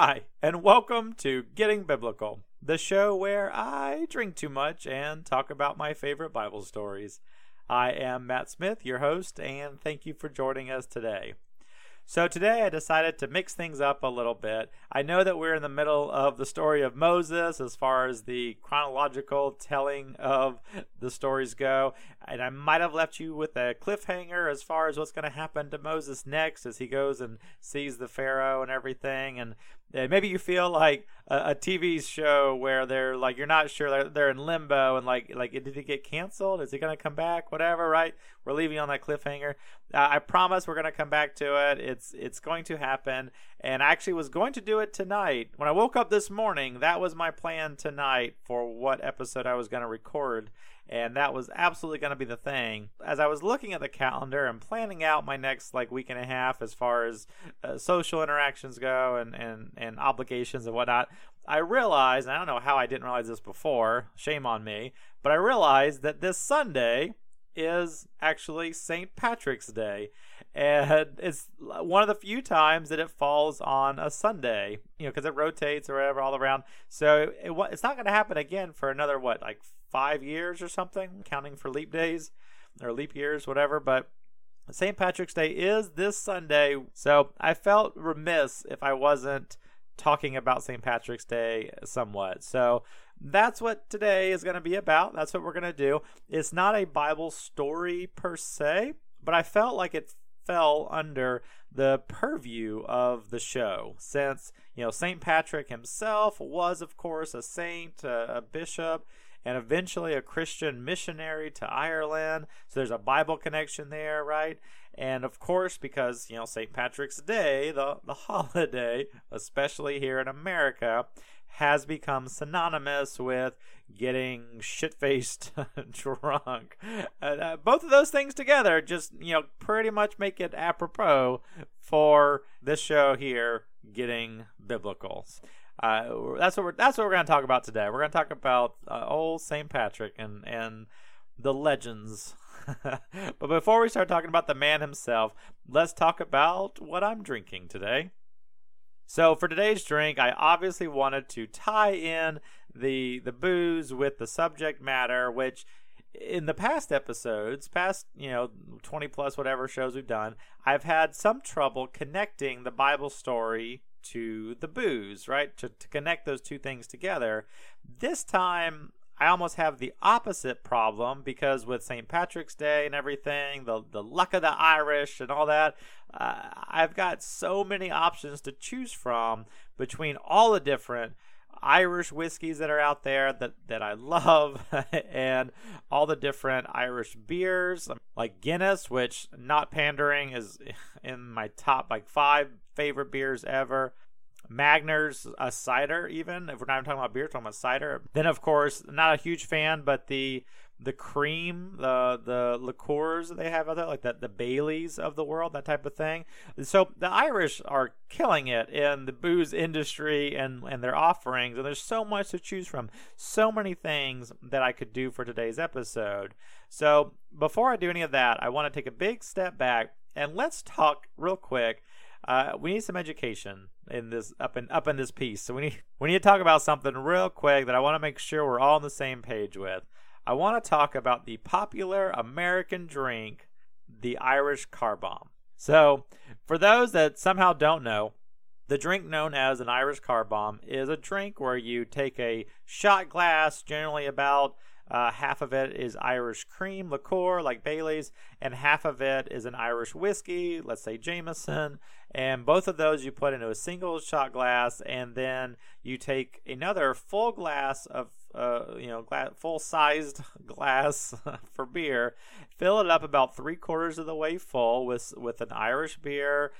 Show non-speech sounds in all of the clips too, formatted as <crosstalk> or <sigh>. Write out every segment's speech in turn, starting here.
Hi, and welcome to Getting Biblical, the show where I drink too much and talk about my favorite Bible stories. I am Matt Smith, your host, and thank you for joining us today. So today I decided to mix things up a little bit. I know that we're in the middle of the story of Moses as far as the chronological telling of the stories go, and I might have left you with a cliffhanger as far as what's going to happen to Moses next as he goes and sees the Pharaoh and everything. And maybe you feel like a, a TV show where they're like you're not sure they're, they're in limbo and like like did it get canceled? Is it to come back? Whatever, right? We're leaving on that cliffhanger. Uh, I promise we're to come back to it. It's it's going to happen. And I actually was going to do it tonight. When I woke up this morning, that was my plan tonight for what episode I was to record and that was absolutely going to be the thing. As I was looking at the calendar and planning out my next like week and a half as far as uh, social interactions go and, and, and obligations and whatnot, I realized, I don't know how I didn't realize this before, shame on me, but I realized that this Sunday is actually St. Patrick's Day. And it's one of the few times that it falls on a Sunday, you know, because it rotates or whatever all around. So it, it's not going to happen again for another, what, like five years or something, counting for leap days or leap years, whatever. But St. Patrick's Day is this Sunday. So I felt remiss if I wasn't talking about St. Patrick's Day somewhat. So that's what today is going to be about. That's what we're going to do. It's not a Bible story per se, but I felt like it fell under the purview of the show since, you know, St. Patrick himself was, of course, a saint, a, a bishop and eventually a Christian missionary to Ireland. So there's a Bible connection there, right? And of course, because, you know, St. Patrick's Day, the, the <laughs> holiday, especially here in America, has become synonymous with getting shit faced <laughs> drunk. Uh, both of those things together just, you know, pretty much make it apropos for this show here, Getting Biblical. Uh, that's what we're that's what we're going to talk about today. We're going to talk about uh, old St. Patrick and and the legends. <laughs> but before we start talking about the man himself, let's talk about what I'm drinking today. So for today's drink, I obviously wanted to tie in the the booze with the subject matter, which in the past episodes, past, you know, 20 plus whatever shows we've done, I've had some trouble connecting the Bible story to the booze, right? To, to connect those two things together. This time, I almost have the opposite problem because with St. Patrick's Day and everything, the the luck of the Irish and all that, uh, I've got so many options to choose from between all the different Irish whiskeys that are out there that, that I love, <laughs> and all the different Irish beers like Guinness, which not pandering is <laughs> in my top like five favorite beers ever. Magners, a cider, even if we're not even talking about beer, talking about cider. Then, of course, not a huge fan, but the the cream, the the liqueurs that they have out there, like the, the Baileys of the world, that type of thing. So the Irish are killing it in the booze industry and and their offerings, and there's so much to choose from, so many things that I could do for today's episode. So before I do any of that, I want to take a big step back and let's talk real quick uh, we need some education in this up in up in this piece. So we need we need to talk about something real quick that I want to make sure we're all on the same page with. I want to talk about the popular American drink, the Irish car bomb. So, for those that somehow don't know, the drink known as an Irish car bomb is a drink where you take a shot glass, generally about uh, half of it is Irish cream liqueur, like Bailey's, and half of it is an Irish whiskey, let's say Jameson. And both of those you put into a single shot glass, and then you take another full glass of, uh, you know, gla- full sized <laughs> glass <laughs> for beer, fill it up about three quarters of the way full with with an Irish beer,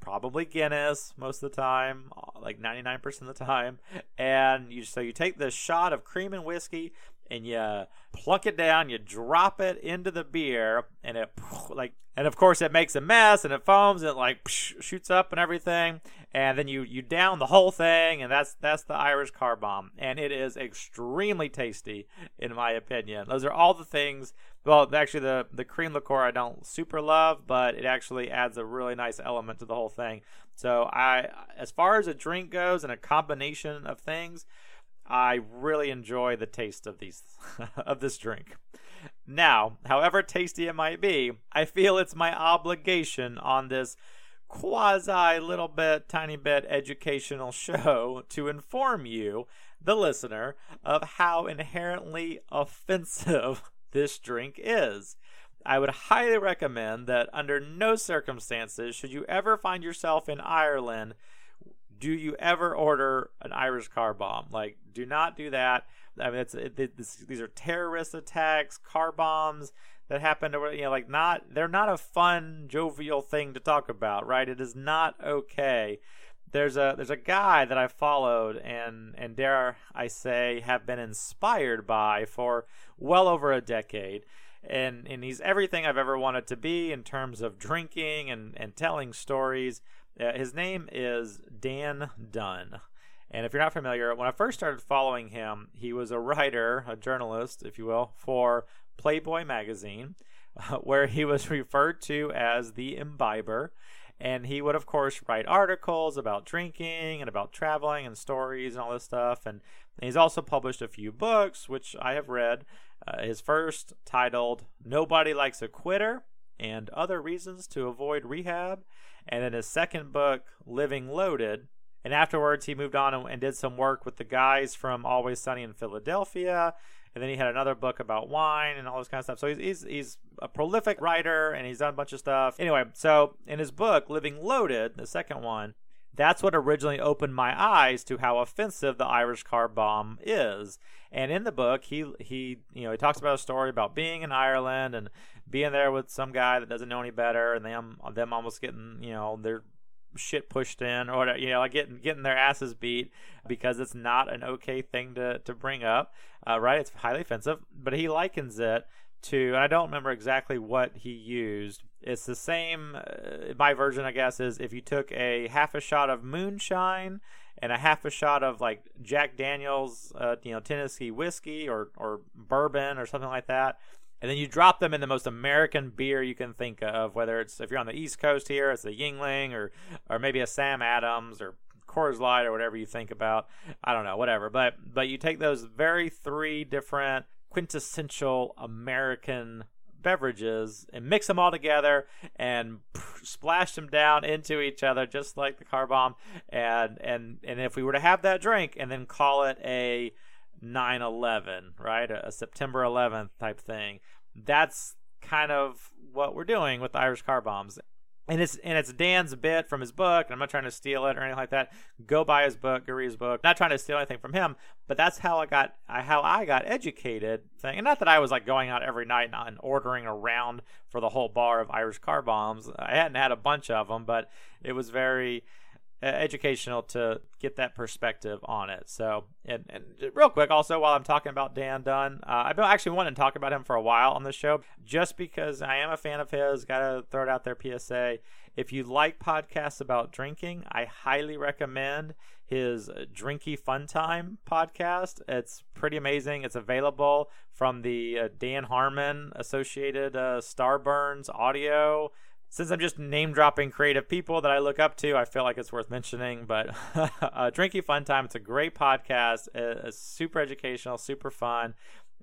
probably Guinness most of the time, like 99% of the time. And you so you take this shot of cream and whiskey, and you pluck it down, you drop it into the beer, and it like, and of course it makes a mess and it foams and it like shoots up and everything. and then you you down the whole thing, and that's that's the Irish car bomb, and it is extremely tasty in my opinion. Those are all the things. Well, actually, the the cream liqueur I don't super love, but it actually adds a really nice element to the whole thing. So I, as far as a drink goes, and a combination of things, I really enjoy the taste of these <laughs> of this drink. Now, however tasty it might be, I feel it's my obligation on this quasi little bit, tiny bit educational <laughs> show to inform you, the listener, of how inherently offensive <laughs> this drink is. I would highly recommend that under no circumstances should you ever find yourself in Ireland do you ever order an Irish car bomb? Like, do not do that. I mean, it's it, it, these are terrorist attacks, car bombs that happen to you know like not they're not a fun jovial thing to talk about right it is not okay there's a there's a guy that I followed and and dare I say have been inspired by for well over a decade and and he's everything I've ever wanted to be in terms of drinking and and telling stories uh, his name is Dan Dunn and if you're not familiar when I first started following him he was a writer a journalist if you will for Playboy magazine, <laughs> where he was referred to as the imbiber. And he would, of course, write articles about drinking and about traveling and stories and all this stuff. And, and he's also published a few books, which I have read. Uh, his first titled Nobody Likes a Quitter and Other Reasons to Avoid Rehab. And then his second book, Living Loaded. And afterwards, he moved on and, did some work with the guys from Always Sunny in Philadelphia and then he had another book about wine and all this kind of stuff. So he's he's, he's a prolific writer and he's done a bunch of stuff. Anyway, so in his book Living Loaded, the second one, that's what originally opened my eyes to how offensive the Irish car bomb is. And in the book, he he you know he talks about a story about being in Ireland and being there with some guy that doesn't know any better, and them them almost getting you know their shit pushed in or whatever, you know like getting getting their asses beat because it's not an okay thing to to bring up uh, right it's highly offensive but he likens it to i don't remember exactly what he used it's the same uh, my version i guess is if you took a half a shot of moonshine and a half a shot of like jack daniels uh, you know tennessee whiskey or or bourbon or something like that and then you drop them in the most American beer you can think of, whether it's if you're on the East Coast here, it's a Yuengling or or maybe a Sam Adams or Coors Light or whatever you think about. I don't know, whatever. But but you take those very three different quintessential American beverages and mix them all together and splash them down into each other just like the car bomb and and and if we were to have that drink and then call it a 9/11, right? A, a September 11th type thing. That's kind of what we're doing with the Irish car bombs. And it's and it's Dan's bit from his book, and I'm not trying to steal it or anything like that. Go buy his book, go read his book. Not trying to steal anything from him, but that's how I got how I got educated. Thing, and not that I was like going out every night and ordering around for the whole bar of Irish car bombs. I hadn't had a bunch of them, but it was very educational to get that perspective on it. So, and, and real quick, also while I'm talking about Dan Dunn, uh, I've been actually wanting to talk about him for a while on the show, just because I am a fan of his. Got to throw it out there, PSA. If you like podcasts about drinking, I highly recommend his Drinky Fun Time podcast. It's pretty amazing. It's available from the uh, Dan Harmon Associated uh, Starburns Audio since I'm just name dropping creative people that I look up to, I feel like it's worth mentioning. But <laughs> uh, Drinky Fun Time, it's a great podcast. It's super educational, super fun,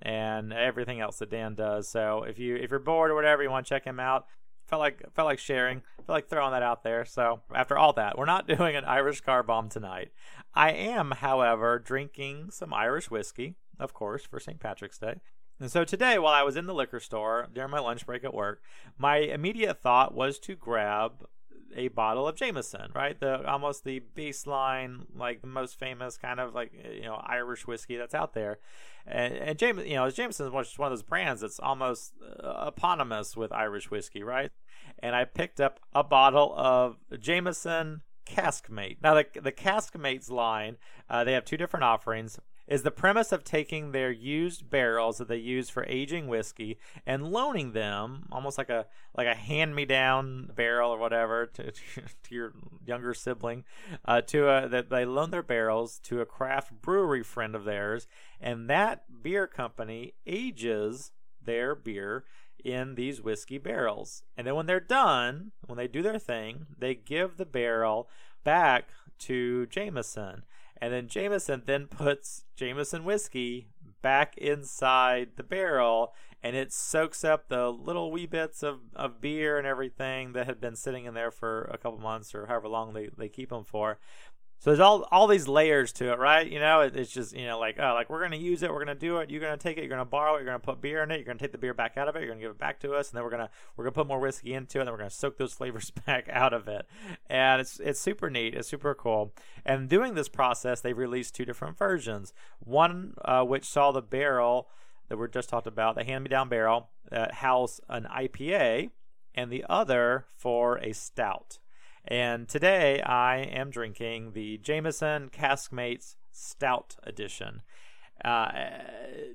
and everything else that Dan does. So if you if you're bored or whatever, you want to check him out. Felt like felt like sharing, felt like throwing that out there. So after all that, we're not <laughs> doing an Irish car bomb tonight. I am, however, drinking some Irish whiskey, of course, for St. Patrick's Day. And so today, while I was in the liquor store during my lunch break at work, my immediate thought was to grab a bottle of Jameson, right? The almost the baseline, like the most famous kind of like you know Irish whiskey that's out there. And, and James, you know, Jameson is one of those brands that's almost uh, eponymous with Irish whiskey, right? And I picked up a bottle of Jameson Caskmate. Now the the Caskmates line, uh, they have two different offerings is the premise of taking their used barrels that they use for aging whiskey and loaning them, almost like a like a hand-me-down barrel or whatever, to, <laughs> to your younger sibling, uh, to a, that they loan their barrels to a craft brewery friend of theirs, and that beer company ages their beer in these whiskey barrels. And then when they're done, when they do their thing, they give the barrel back to Jameson. And then Jameson then puts Jameson whiskey back inside the barrel and it soaks up the little wee bits of, of beer and everything that had been sitting in there for a couple months or however long they, they keep them for. So there's all all these layers to it, right? You know, it, it's just you know like oh like we're gonna use it, we're gonna do it, you're gonna take it, you're gonna borrow it, you're gonna put beer in it, you're gonna take the beer back out of it, you're gonna give it back to us, and then we're gonna we're gonna put more whiskey into it, and then we're gonna soak those flavors <laughs> back out of it, and it's it's super neat, it's super cool. And doing this process, they've released two different versions. One uh, which saw the barrel that we just talked about, the hand-me-down barrel that house an IPA, and the other for a stout. And today I am drinking the Jameson Caskmates Stout Edition. Uh,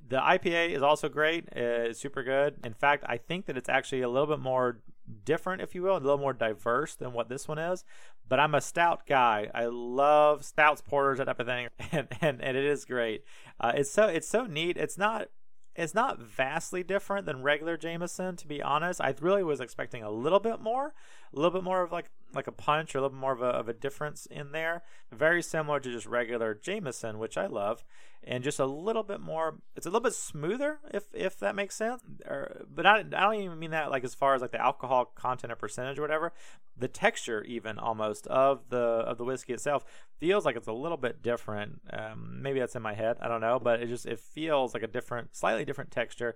the IPA is also great. It's super good. In fact, I think that it's actually a little bit more different, if you will, a little more diverse than what this one is. But I'm a stout guy. I love stouts, porters, that type of thing, <laughs> and and, and it is great. Uh, it's so it's so neat. It's not it's not vastly different than regular Jameson, to be honest. I really was expecting a little bit more, a little bit more of like like a punch or a little more of a, of a difference in there. Very similar to just regular Jameson, which I love, and just a little bit more. It's a little bit smoother, if if that makes sense. Or, but I, I don't even mean that like as far as like the alcohol content or percentage or whatever. The texture, even almost of the of the whiskey itself, feels like it's a little bit different. Um, maybe that's in my head. I don't know, but it just it feels like a different, slightly different texture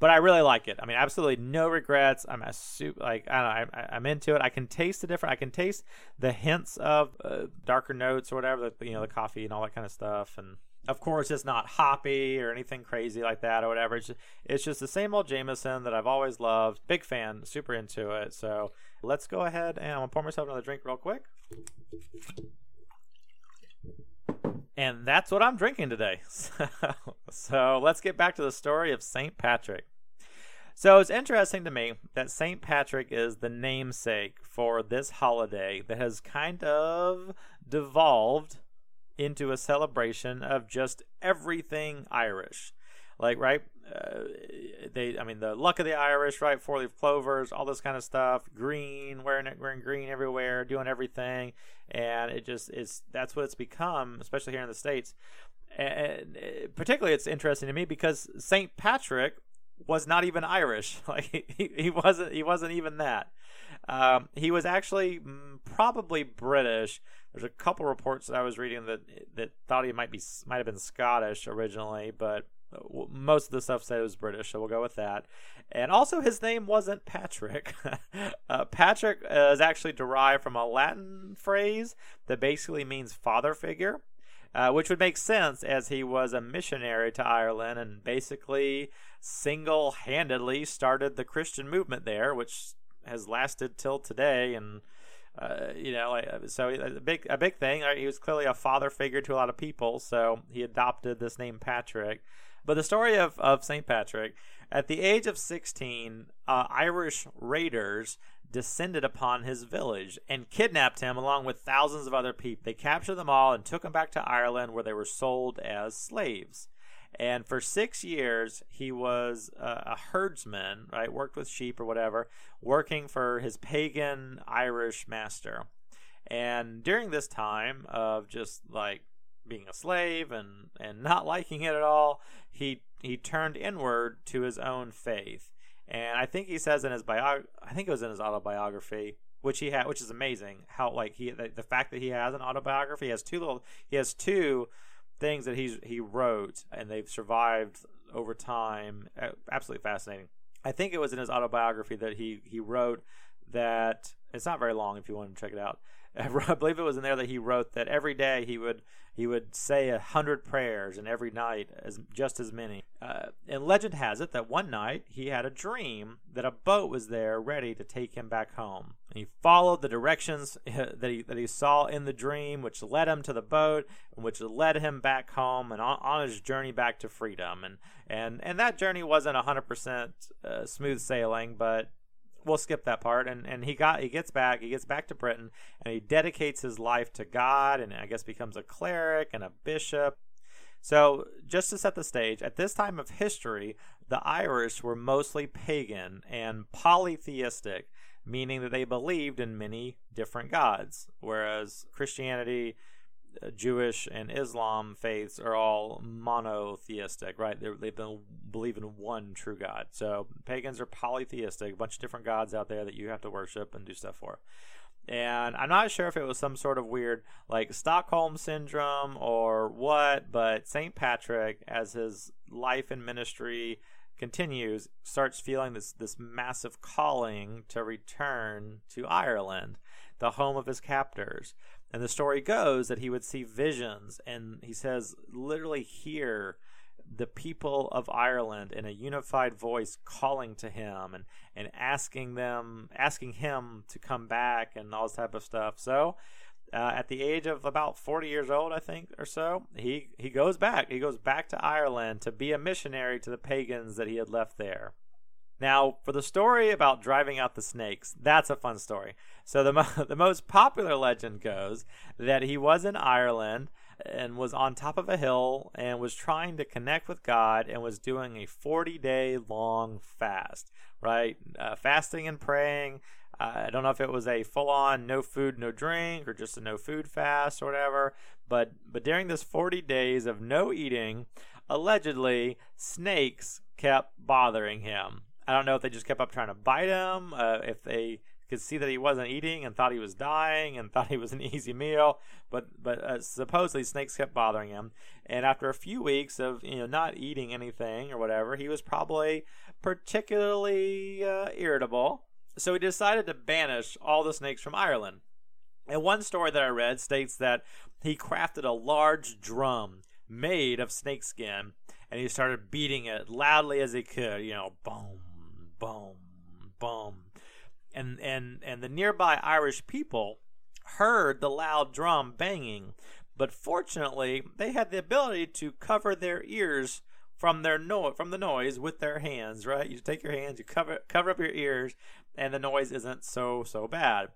but I really like it. I mean, absolutely no regrets. I'm a super like I don't know. I, am into it. I can taste the different. I can taste the hints of uh, darker notes or whatever. The, you know, the coffee and all that kind of stuff. And of course, it's not hoppy or anything crazy like that or whatever. It's just, it's just the same old Jameson that I've always loved. Big fan. Super into it. So let's go ahead and I'm gonna pour myself another drink real quick. And that's what I'm drinking today. <laughs> So, so let's get back to the story of St. Patrick. So it's interesting to me that St. Patrick is the namesake for this holiday that has kind of devolved into a celebration of just everything Irish. Like, right? Uh, they, I mean, the luck of the Irish, right? Four leaf clovers, all this kind of stuff. Green, wearing it, wearing green everywhere, doing everything, and it just is. That's what it's become, especially here in the states. And particularly, it's interesting to me because Saint Patrick was not even Irish. <laughs> Like he, he wasn't he wasn't even that. Um, he was actually mm, probably British. There's a couple reports that I was reading that that thought he might be might have been Scottish originally, but most of the stuff said it was British, so we'll go with that. And also, his name wasn't Patrick. <laughs> uh, Patrick is actually derived from a Latin phrase that basically means father figure, uh, which would make sense as he was a missionary to Ireland and basically single handedly started the Christian movement there, which has lasted till today. And uh, you know, like, so a big a big thing. He was clearly a father figure to a lot of people, so he adopted this name Patrick. But the story of, of St. Patrick, at the age of 16, uh, Irish raiders descended upon his village and kidnapped him along with thousands of other people. They captured them all and took them back to Ireland where they were sold as slaves. And for six years, he was a, a herdsman, right? Worked with sheep or whatever, working for his pagan Irish master. And during this time of just like being a slave and, and not liking it at all, he he turned inward to his own faith. And I think he says in his bio, I think it was in his autobiography, which he had, which is amazing. How like he the, the fact that he has an autobiography, he has two little, he has two things that he's he wrote and they've survived over time. Absolutely fascinating. I think it was in his autobiography that he he wrote that it's not very long if you want to check it out. <laughs> I believe it was in there that he wrote that every day he would he would say a hundred prayers, and every night as just as many. Uh, and legend has it that one night he had a dream that a boat was there ready to take him back home. And he followed the directions <laughs> that he that he saw in the dream, which led him to the boat, and which led him back home and on, on his journey back to freedom. And and and that journey wasn't hundred uh, percent smooth sailing, but we'll skip that part. And and he got he gets back he gets back to britain and he dedicates his life to god and i guess becomes a cleric and a bishop. So just to set the stage at this time of history the irish were mostly pagan and polytheistic meaning that they believed in many different gods whereas christianity Uh, Jewish and Islam faiths are all monotheistic, right? They're, they believe in one true God. So pagans are polytheistic, a bunch of different gods out there that you have to worship and do stuff for. And I'm not sure if it was some sort of weird, like Stockholm syndrome or what, but St. Patrick, as his life and ministry continues, starts feeling this, this massive calling to return to Ireland, the home of his captors. And the story goes that he would see visions, and he says, literally hear the people of Ireland in a unified voice calling to him and, and asking them, asking him to come back and all this type of stuff. So, uh, at the age of about 40 years old, I think, or so, he, he goes back. He goes back to Ireland to be a missionary to the pagans that he had left there. Now, for the story about driving out the snakes, that's a fun story. So the mo- <laughs> the most popular legend goes that he was in Ireland and was on top of a hill and was trying to connect with God and was doing a 40 day long fast, right? Uh, fasting and praying. Uh, I don't know if it was a full on no food, no drink or just a no food fast or whatever, but but during this 40 days of no eating, allegedly snakes kept bothering him I don't know if they just kept up trying to bite him, uh, if they could see that he wasn't eating and thought he was dying and <laughs> thought he was an easy meal, but but uh, supposedly snakes kept bothering him. And after a few weeks of you know not eating anything or whatever, he was probably particularly uh, irritable. So he decided to banish all the snakes from Ireland. And one story that I read states that he crafted a large drum made of snakeskin and he started beating it loudly as he could, you know, boom, boom, boom. And, and, and the nearby Irish people heard the loud drum banging, but fortunately, they had the ability to cover their ears from their no- from the noise with their hands, right? You take your hands, you cover cover up your ears, and the noise isn't so so bad.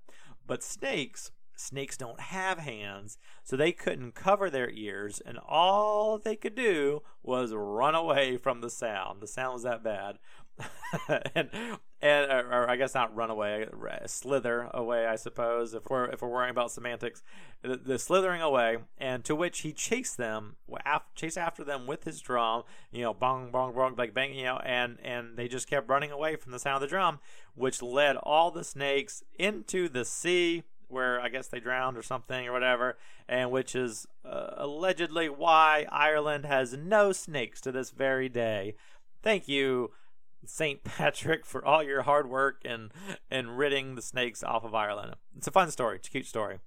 But snakes, snakes don't have hands, so they couldn't cover their ears, and all they could do was run away from the sound. The sound was that bad. <laughs> and and or, or, I guess not run away, slither away, I suppose. If we're if we're worrying about semantics, the, the slithering away, and to which he chased them, chased after them with his drum, you know, bong bong bong, like bang, you know, and and they just kept running away from the sound of the drum, which led all the snakes into the sea where I guess they drowned or something or whatever, and which is uh, allegedly why Ireland has no snakes to this very day. Thank you, St. Patrick, for all your hard work and, and ridding the snakes off of Ireland. It's a fun story, it's a cute story.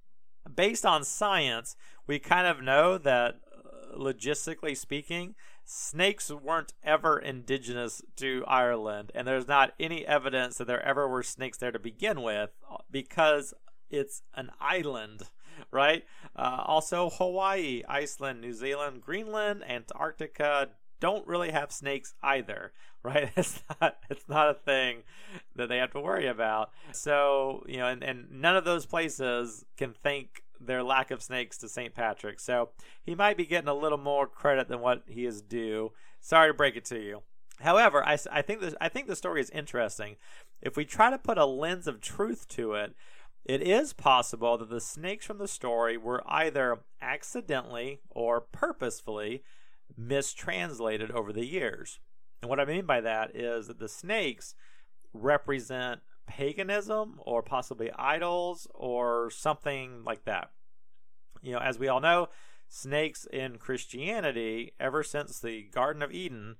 Based on science, we kind of know that, uh, logistically speaking, snakes weren't ever indigenous to Ireland, and there's not any evidence that there ever were snakes there to begin with because it's an island, right? Uh, also, Hawaii, Iceland, New Zealand, Greenland, Antarctica don't really have snakes either, <laughs> right? It's not it's not a thing that they have to worry about. So you know, and, and none of those places can thank their lack of snakes to St. Patrick. So he might be getting a little more credit than what he is due. Sorry to break it to you. However, I, I think this, I think the story is interesting. If we try to put a lens of truth to it, it is possible that the snakes from the story were either accidentally or purposefully mistranslated over the years. And what I mean by that is that the snakes represent paganism or possibly idols or something like that. You know, as we all know, snakes in Christianity, ever since the Garden of Eden,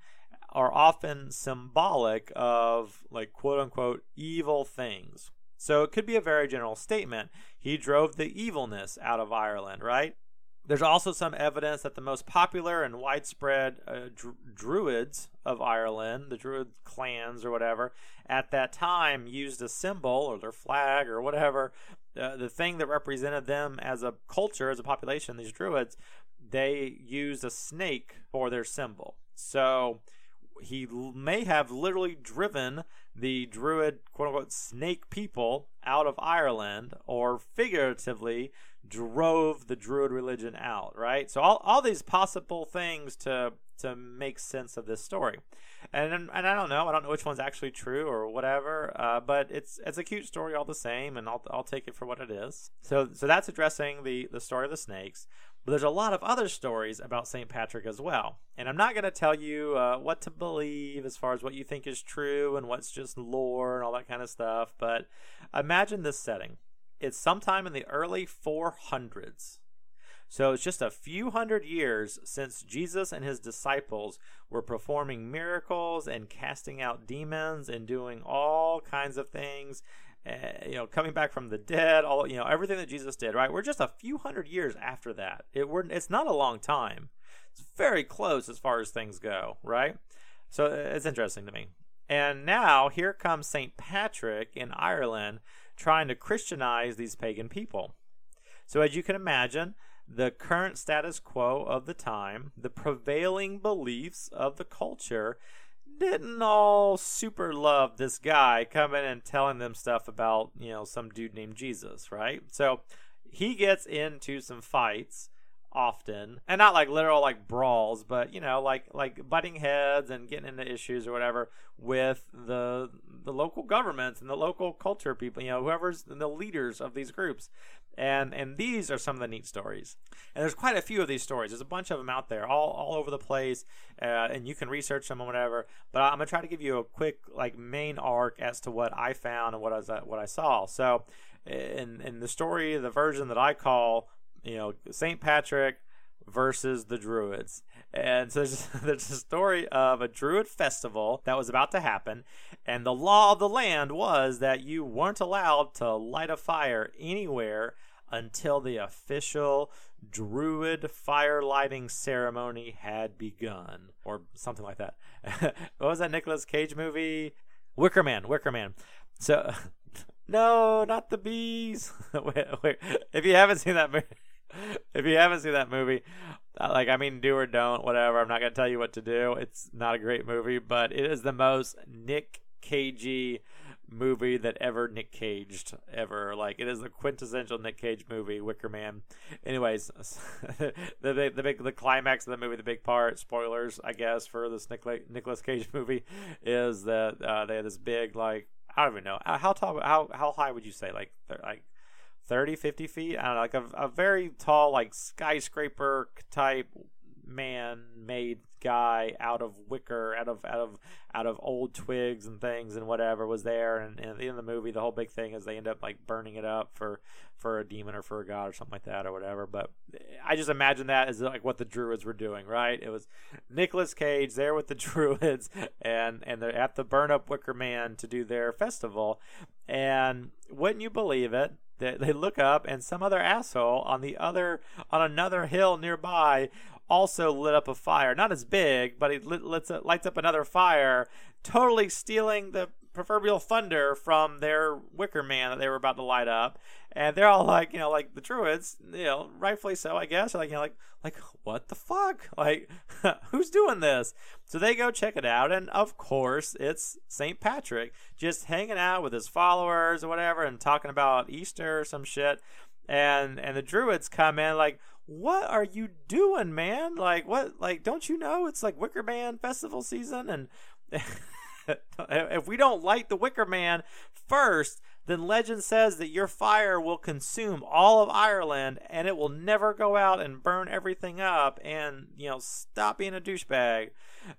are often symbolic of like quote unquote evil things So it could be a very general statement. He drove the evilness out of Ireland, right? There's also some evidence that the most popular and widespread uh, dr- druids of Ireland, the druid clans or whatever, at that time used a symbol or their flag or whatever, uh, the thing that represented them as a culture, as a population, these druids, they used a snake for their symbol. So he may have literally driven the druid quote unquote snake people out of Ireland or figuratively drove the druid religion out, right? So all, all these possible things to to make sense of this story. And and I don't know, I don't know which one's actually true or whatever, uh, but it's it's a cute story all the same and I'll I'll take it for what it is. So so that's addressing the the story of the snakes. But there's a lot of other stories about St. Patrick as well. And I'm not going to tell you uh, what to believe as far as what you think is true and what's just lore and all that kind of stuff. But imagine this setting it's sometime in the early 400s. So it's just a few hundred years since Jesus and his disciples were performing miracles and casting out demons and doing all kinds of things uh, you know, coming back from the dead, all you know, everything that Jesus did, right? We're just a few hundred years after that. It we're it's not a long time. It's very close as far as things go, right? So uh, it's interesting to me. And now here comes St. Patrick in Ireland trying to Christianize these pagan people. So as you can imagine, the current status quo of the time, the prevailing beliefs of the culture, didn't all super love this guy coming and telling them stuff about, you know, some dude named Jesus, right? So he gets into some fights often. And not like literal like brawls but you know like like butting heads and getting into issues or whatever with the the local governments and the local culture people you know whoever's the leaders of these groups. And and these are some of the neat stories. And there's quite a few of these stories. There's a bunch of them out there all all over the place uh, and you can research them or whatever. But i'm gonna try to give you a quick like main arc as to what i found and what i what i saw. So in in the story the version that i call you know saint patrick versus the Druids. And so there's, <laughs> there's a story of a Druid festival that was about to happen, and the law of the land was that you weren't allowed to light a fire anywhere until the official druid fire lighting ceremony had begun or something like that <laughs> what was that Nicolas Cage movie Wicker Man Wicker Man so <laughs> no not the bees wait, wait. if you haven't seen that movie <laughs> if you haven't seen that movie uh, like i mean do or don't whatever i'm not to tell you what to do it's not a great movie but it is the most nick cagey movie that ever Nick Caged ever. Like it is the quintessential Nick Cage movie, Wicker Man. Anyways, <laughs> the, the the big the climax of the movie, the big part, spoilers I guess for this Nick Nicolas Cage <laughs> movie is that uh, they had this big like I don't even know uh, how tall how how high would you say like like 30 50 feet? I don't know like a, a very tall like skyscraper type man made guy out of wicker out of out of out of old twigs and things and whatever was there. And, and in the movie the whole big thing is they end up like burning it up for for a demon or for a god or something like that or whatever. But i just imagine that as like what the druids were doing right? It was Nicolas Cage there with the <laughs> druids and and they have to burn up wicker man to do their festival. And wouldn't you believe it they, they look up and some other asshole on the other on another hill nearby also lit up a fire. Not as big, but he lit, lights, uh, lights up another fire, totally stealing the proverbial thunder from their wicker man that they were about to light up. And they're all like, you know, like the druids, you know, rightfully so, I guess. Like, you know, like, like what the fuck? <laughs> Like, <laughs> who's doing this? So they go check it out, and of course, it's St. Patrick just hanging out with his followers or whatever, and talking about Easter or some shit. And and the druids come in like, what are you doing, man? Like, what? Like, don't you know it's like Wicker Man festival season? And <laughs> <laughs> if we don't light the Wicker Man first, then legend says that your fire will consume all of Ireland and it will never go out and burn everything up. And, you know, stop being a douchebag.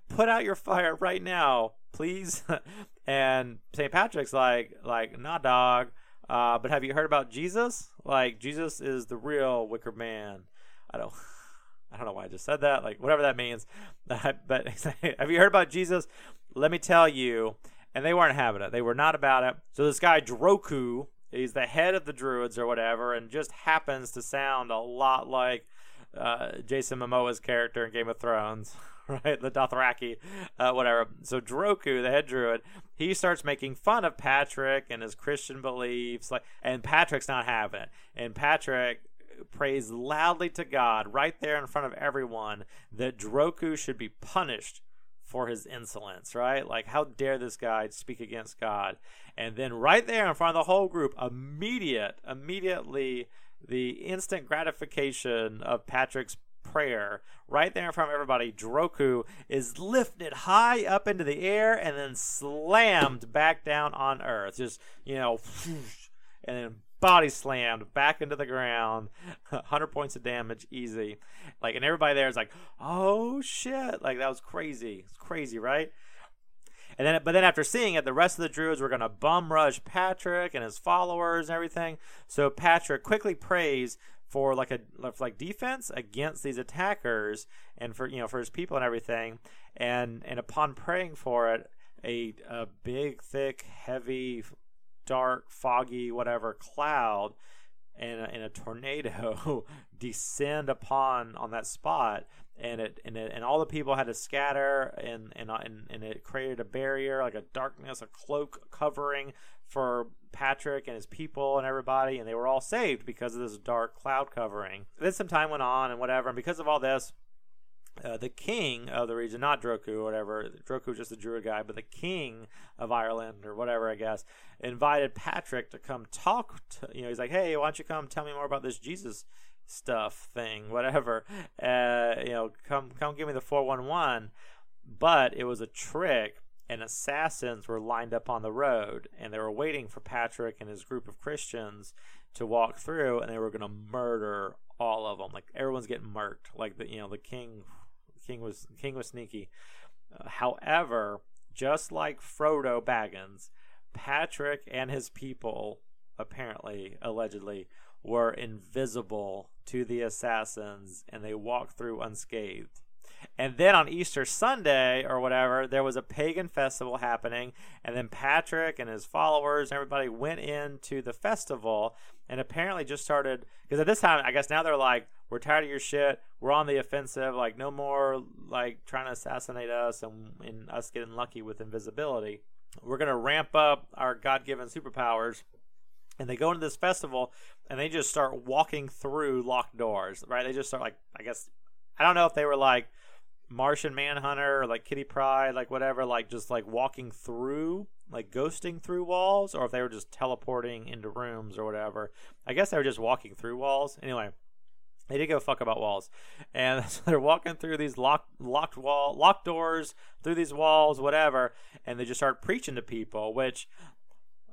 Put out your fire right now, please. <laughs> and St. Patrick's like, like, nah, dog. Uh, but have you heard about Jesus? Like, Jesus is the real Wicker Man. I don't. <laughs> I don't know why I just said that. Like whatever that means. <laughs> but <laughs> have you heard about Jesus? Let me tell you. and they weren't having it. They were not about it. So this guy Droku, he's the head of the druids or whatever, and just happens to sound a lot like uh, Jason Momoa's character in Game of Thrones. <laughs> Right, the Dothraki, uh, whatever. So Droku, the head druid, he starts making fun of Patrick and his Christian beliefs, like, and Patrick's not having it. And Patrick prays loudly to God right there in front of everyone that Droku should be punished for his insolence, right? Like, how dare this guy speak against God? And then, right there in front of the whole group, immediate, immediately, the instant gratification of Patrick's prayer, right there in front of everybody, Droku is lifted high up into the air and then slammed back down on Earth. Just, you know, <laughs> and then body slammed back into the ground. <laughs> 100 points of damage easy. Like and everybody there is like oh shit. Like that was crazy. It's crazy right? And then but then after seeing it the rest of the druids were going to bum rush patrick and his followers and everything. So patrick quickly prays for like a like defense against these attackers and for you know for his people and everything. And and upon praying for it a, a big thick heavy dark, foggy, whatever cloud and a, a tornado <laughs> descend upon on that spot. And it and it, and all the people had to scatter and, and uh, and and it created a barrier like a darkness a cloak covering for Patrick and his people and everybody. And they were all saved because of this dark cloud covering. Then some time went on and whatever. And because of all this uh, the king of the region, not Droku or whatever. Droku was just a druid guy, but the king of Ireland or whatever, I guess, invited Patrick to come talk. To, you know, he's like, "Hey, why don't you come tell me more about this Jesus stuff thing, whatever? Uh, you know, come come give me the four one one." But it was a trick, and assassins were lined up on the road, and they were waiting for Patrick and his group of Christians to walk through, and they were going to murder all of them. Like everyone's getting murked. Like the you know the king King was King was sneaky. Uh, however, just like Frodo Baggins, Patrick and his people apparently allegedly were invisible to the assassins and they walked through unscathed. And then on Easter Sunday or whatever, there was a pagan festival happening. And then Patrick and his followers and everybody went into the festival and apparently just started. Because at this time, I guess now they're like, we're tired of your shit. We're on the offensive. Like, no more like trying to assassinate us and, and us getting lucky with invisibility. We're to ramp up our God given superpowers and they go into this festival and they just start walking through locked doors right they just start like i guess i don't know if they were like Martian Manhunter or like Kitty Pryde, like whatever, like just like walking through, like ghosting through walls, or if they were just teleporting into rooms or whatever. I guess they were just walking through walls. Anyway, they did go fuck about walls, and <laughs> so they're walking through these locked locked wall locked doors through these walls, whatever, and they just start preaching to people, which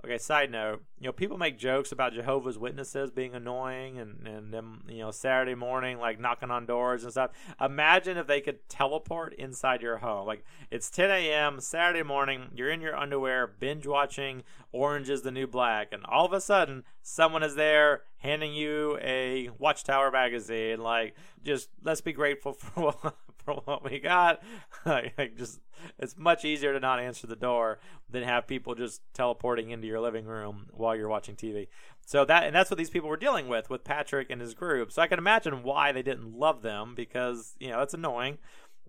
Okay, side note, you know, people make jokes about Jehovah's Witnesses being annoying and, and them, you know, Saturday morning, like knocking on doors and stuff. Imagine if they could teleport inside your home. Like, it's 10 a.m., Saturday morning, you're in your underwear, binge watching Orange is the New Black, and all of a sudden, someone is there handing you a Watchtower magazine. Like, just let's be grateful <laughs> for for what we got. <laughs> like, just it's much easier to not answer the door than have people just teleporting into your living room while you're watching TV. So that and that's what these people were dealing with with Patrick and his group. So I can imagine why they didn't love them because you know it's annoying.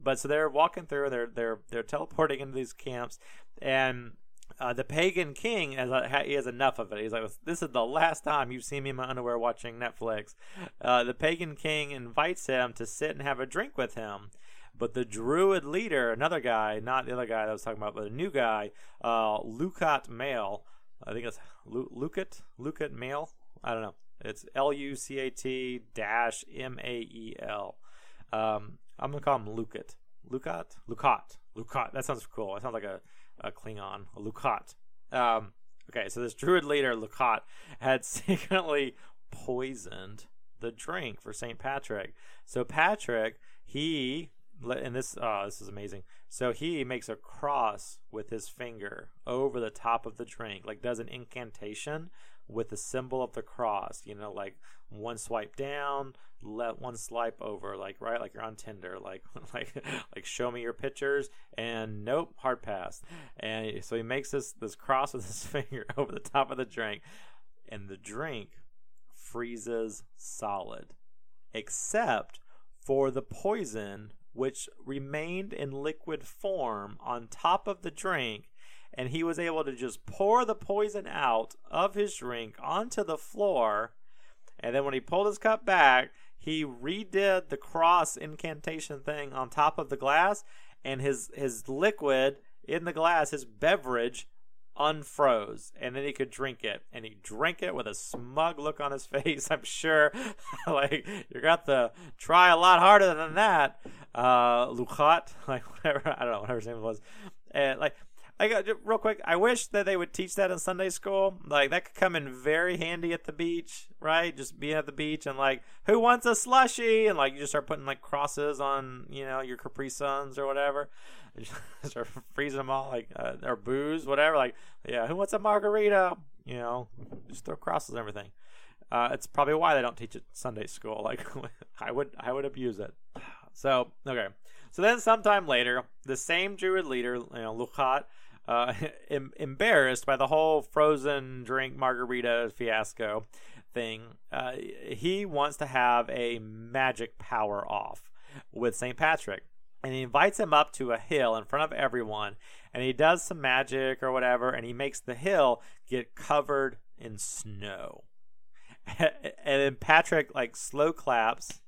But so they're walking through, they're they're they're teleporting into these camps, and uh, the pagan king has he has enough of it. He's like, "This is the last time you've seen me in my underwear watching Netflix." Uh, the pagan king invites him to sit and have a drink with him, but the druid leader, another guy, not the other guy that I was talking about, but a new guy, uh, Lucat Male. I think it's Lucat, Lucat Male. I don't know. It's L U C A T dash M A E L. Um, I'm gonna call him Lucat. Lucat, Lucat, Lucat. That sounds cool. It sounds like a, a Klingon, a Lucat. Um, okay, so this druid leader Lucat had <laughs> secretly poisoned the drink for Saint Patrick. So Patrick, he and this oh, this is amazing. So he makes a cross with his finger over the top of the drink, like does an incantation with the symbol of the cross. You know, like one swipe down, let one swipe over, like right, like you're on Tinder, like <laughs> like like show me your pictures, and nope, hard pass. And so he makes this this cross with <laughs> his finger over the top of the drink, and the drink freezes solid, except for the poison which remained in liquid form on top of the drink and he was able to just pour the poison out of his drink onto the floor and then when he pulled his cup back he redid the cross incantation thing on top of the glass and his his liquid in the glass his beverage unfroze and then he could drink it and he drank it with a smug look on his <laughs> face i'm sure <laughs> like you got to try a lot harder than that uh <laughs> like whatever i don't know whatever his name was and like like real quick, I wish that they would teach that in Sunday school. Like that could come in very handy at the beach, right? Just being at the beach and like, who wants a slushy? And like you just start putting like crosses on, you know, your Capri Suns or whatever. <laughs> start freezing them all, like uh, or booze, whatever. Like, yeah, who wants a margarita? You know, just throw crosses and everything. Uh, it's probably why they don't teach it Sunday school. Like <laughs> I would, I would abuse it. So okay. So then, sometime later, the same Druid leader, you know, Lucat, uh, <laughs> em- embarrassed by the whole frozen drink margarita fiasco thing, uh, he wants to have a magic power off with St. Patrick. And he invites him up to a hill in front of everyone, and he does some magic or whatever, and he makes the hill get covered in snow. <laughs> and then Patrick like slow claps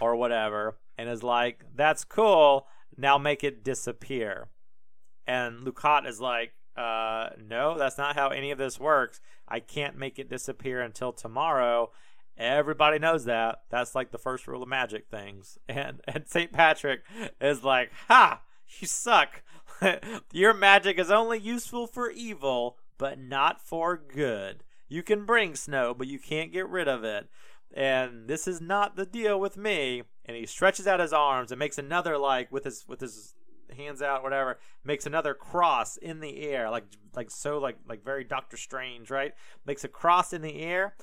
or whatever, and is like, "That's cool. Now make it disappear." And Lucat is like, uh, no, that's not how any of this works. I can't make it disappear until tomorrow. Everybody knows that. That's like the first rule of magic things. <laughs> And and St. Patrick is like, ha, you suck. <laughs> Your magic is only useful for evil, but not for good. You can bring snow, but you can't get rid of it. And this is not the deal with me. And he stretches out his arms and makes another like with his with his hands out, whatever, makes another cross in the air, like like so, like like very Doctor Strange, right? Makes a cross in the air,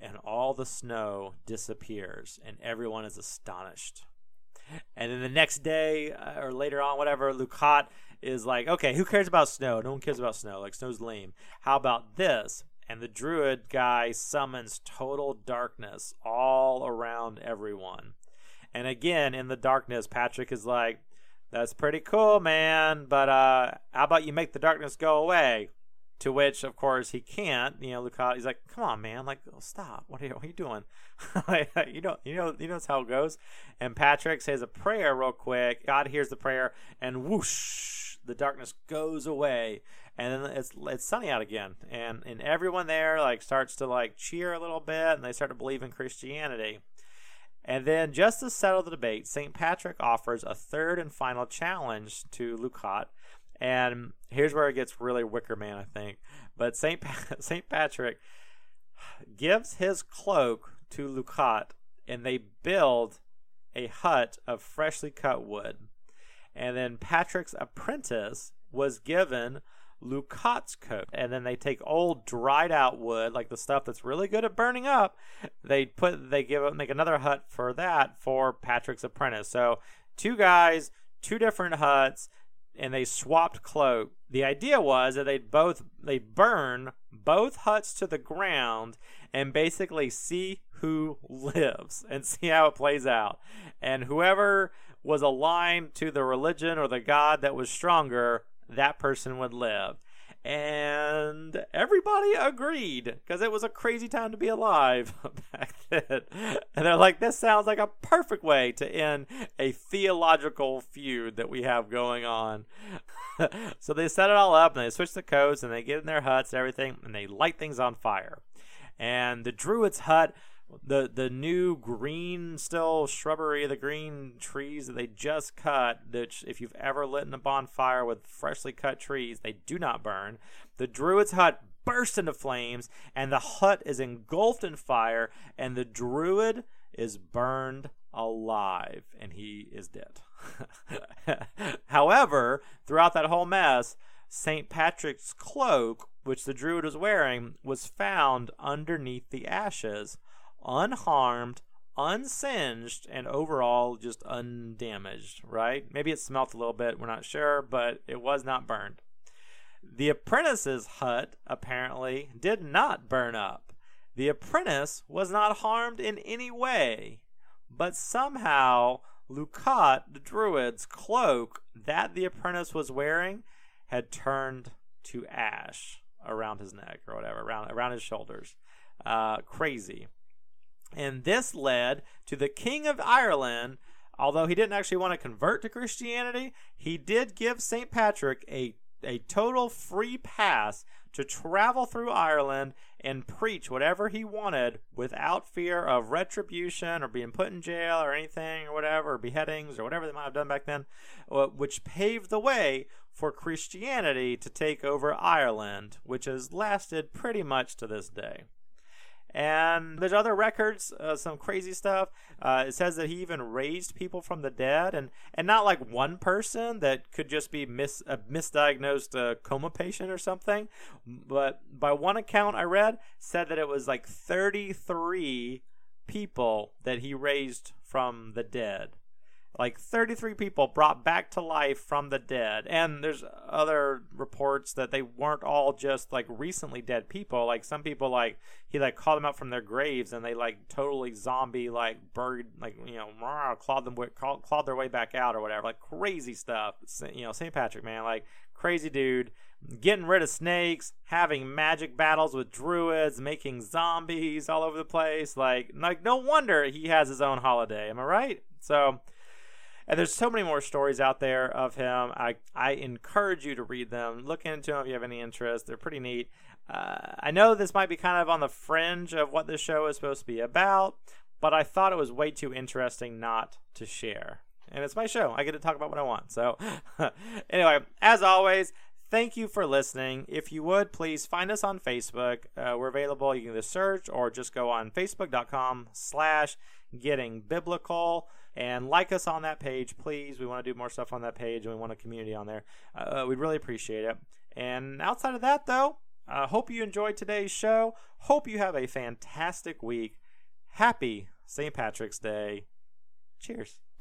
and all the snow disappears, and everyone is astonished. And then the next day uh, or later on, whatever, Lucat is like, okay, who cares about snow? No one cares about snow. Like snow's lame. How about this? And the druid guy summons total darkness all around everyone. And again, in the darkness, Patrick is like, that's pretty cool, man. But uh, how about you make the darkness go away? To which, of course, he can't. You know, Lucas, he's like, "Come on, man! Like, oh, stop! What are you, what are you doing? <laughs> you know, you know, you know how it goes." And Patrick says a prayer real quick. God hears the prayer, and whoosh, the darkness goes away, and then it's it's sunny out again, and and everyone there like starts to like cheer a little bit, and they start to believe in Christianity. And then, just to settle the debate, St. Patrick offers a third and final challenge to Lucat. And here's where it gets really Wicker Man, I think. But St. Pa- <laughs> St. Patrick gives his cloak to Lucat, and they build a hut of freshly cut wood. And then Patrick's apprentice was given Lucat's coat. And then they take old dried out wood, like the stuff that's really good at burning up. They put they give make another hut for that for Patrick's apprentice. So two guys, two different huts, and they swapped cloak. The idea was that they'd both they burn both huts to the ground and basically see who lives and <laughs> see how it plays out. And whoever was aligned to the religion or the god that was stronger that person would live. And everybody agreed because it was a crazy time to be alive <laughs> back then. And they're like, this sounds like a perfect way to end a theological feud that we have going on. <laughs> so they set it all up and they switch the codes and they get in their huts and everything and they light things on fire. And the Druid's hut the the new green still shrubbery, the green trees that they just cut. That if you've ever lit in a bonfire with freshly cut trees, they do not burn. The druid's hut bursts into flames, and the hut is engulfed in fire, and the druid is burned alive, and he is dead. <laughs> However, throughout that whole mess, St. Patrick's cloak which the druid was wearing, was found underneath the ashes, unharmed, unsinged, and overall just undamaged, right? Maybe it smelt a little bit, we're not sure, but it was not burned. The apprentice's hut apparently did not burn up. The apprentice was not harmed in any way, but somehow Lucat, the druid's cloak that the apprentice was wearing, had turned to ash around his neck or whatever, around around his shoulders. Uh, crazy. And this led to the King of Ireland, although he didn't actually want to convert to Christianity, he did give St. Patrick a, a total free pass to travel through Ireland and preach whatever he wanted without fear of retribution or being put in jail or anything or whatever, or beheadings or whatever they might have done back then, uh, which paved the way for Christianity to take over Ireland, which has lasted pretty much to this day. And there's other records, uh, some crazy stuff. Uh, it says that he even raised people from the dead, and, and not like one person that could just be mis, a misdiagnosed uh, coma patient or something. But by one account I read, said that it was like 33 people that he raised from the dead like 33 people brought back to life from the dead. And there's other reports that they weren't all just like recently dead people. Like some people like he like called them up from their graves and they like totally zombie like bird like you know clawed them clawed their way back out or whatever. Like crazy stuff. You know st patrick man. Like crazy dude. Getting rid of snakes having magic battles with druids making zombies all over the place. Like like no wonder he has his own holiday. Am i right? So and there's so many more stories out there of him. I, I encourage you to read them. Look into them if you have any interest. They're pretty neat. Uh, I know this might be kind of on the fringe of what this show is supposed to be about, but I thought it was way too interesting not to share. And it's my show. I get to talk about what I want. So, <laughs> anyway, as always, thank you for listening. If you would, please find us on Facebook. Uh, we're available. You can either search or just go on facebook.com slash getting biblical and like us on that page, please. We want to do more stuff on that page, and we want a community on there. Uh, we'd really appreciate it. And outside of that, though, I uh, hope you enjoyed today's show. Hope you have a fantastic week. Happy St. Patrick's Day. Cheers.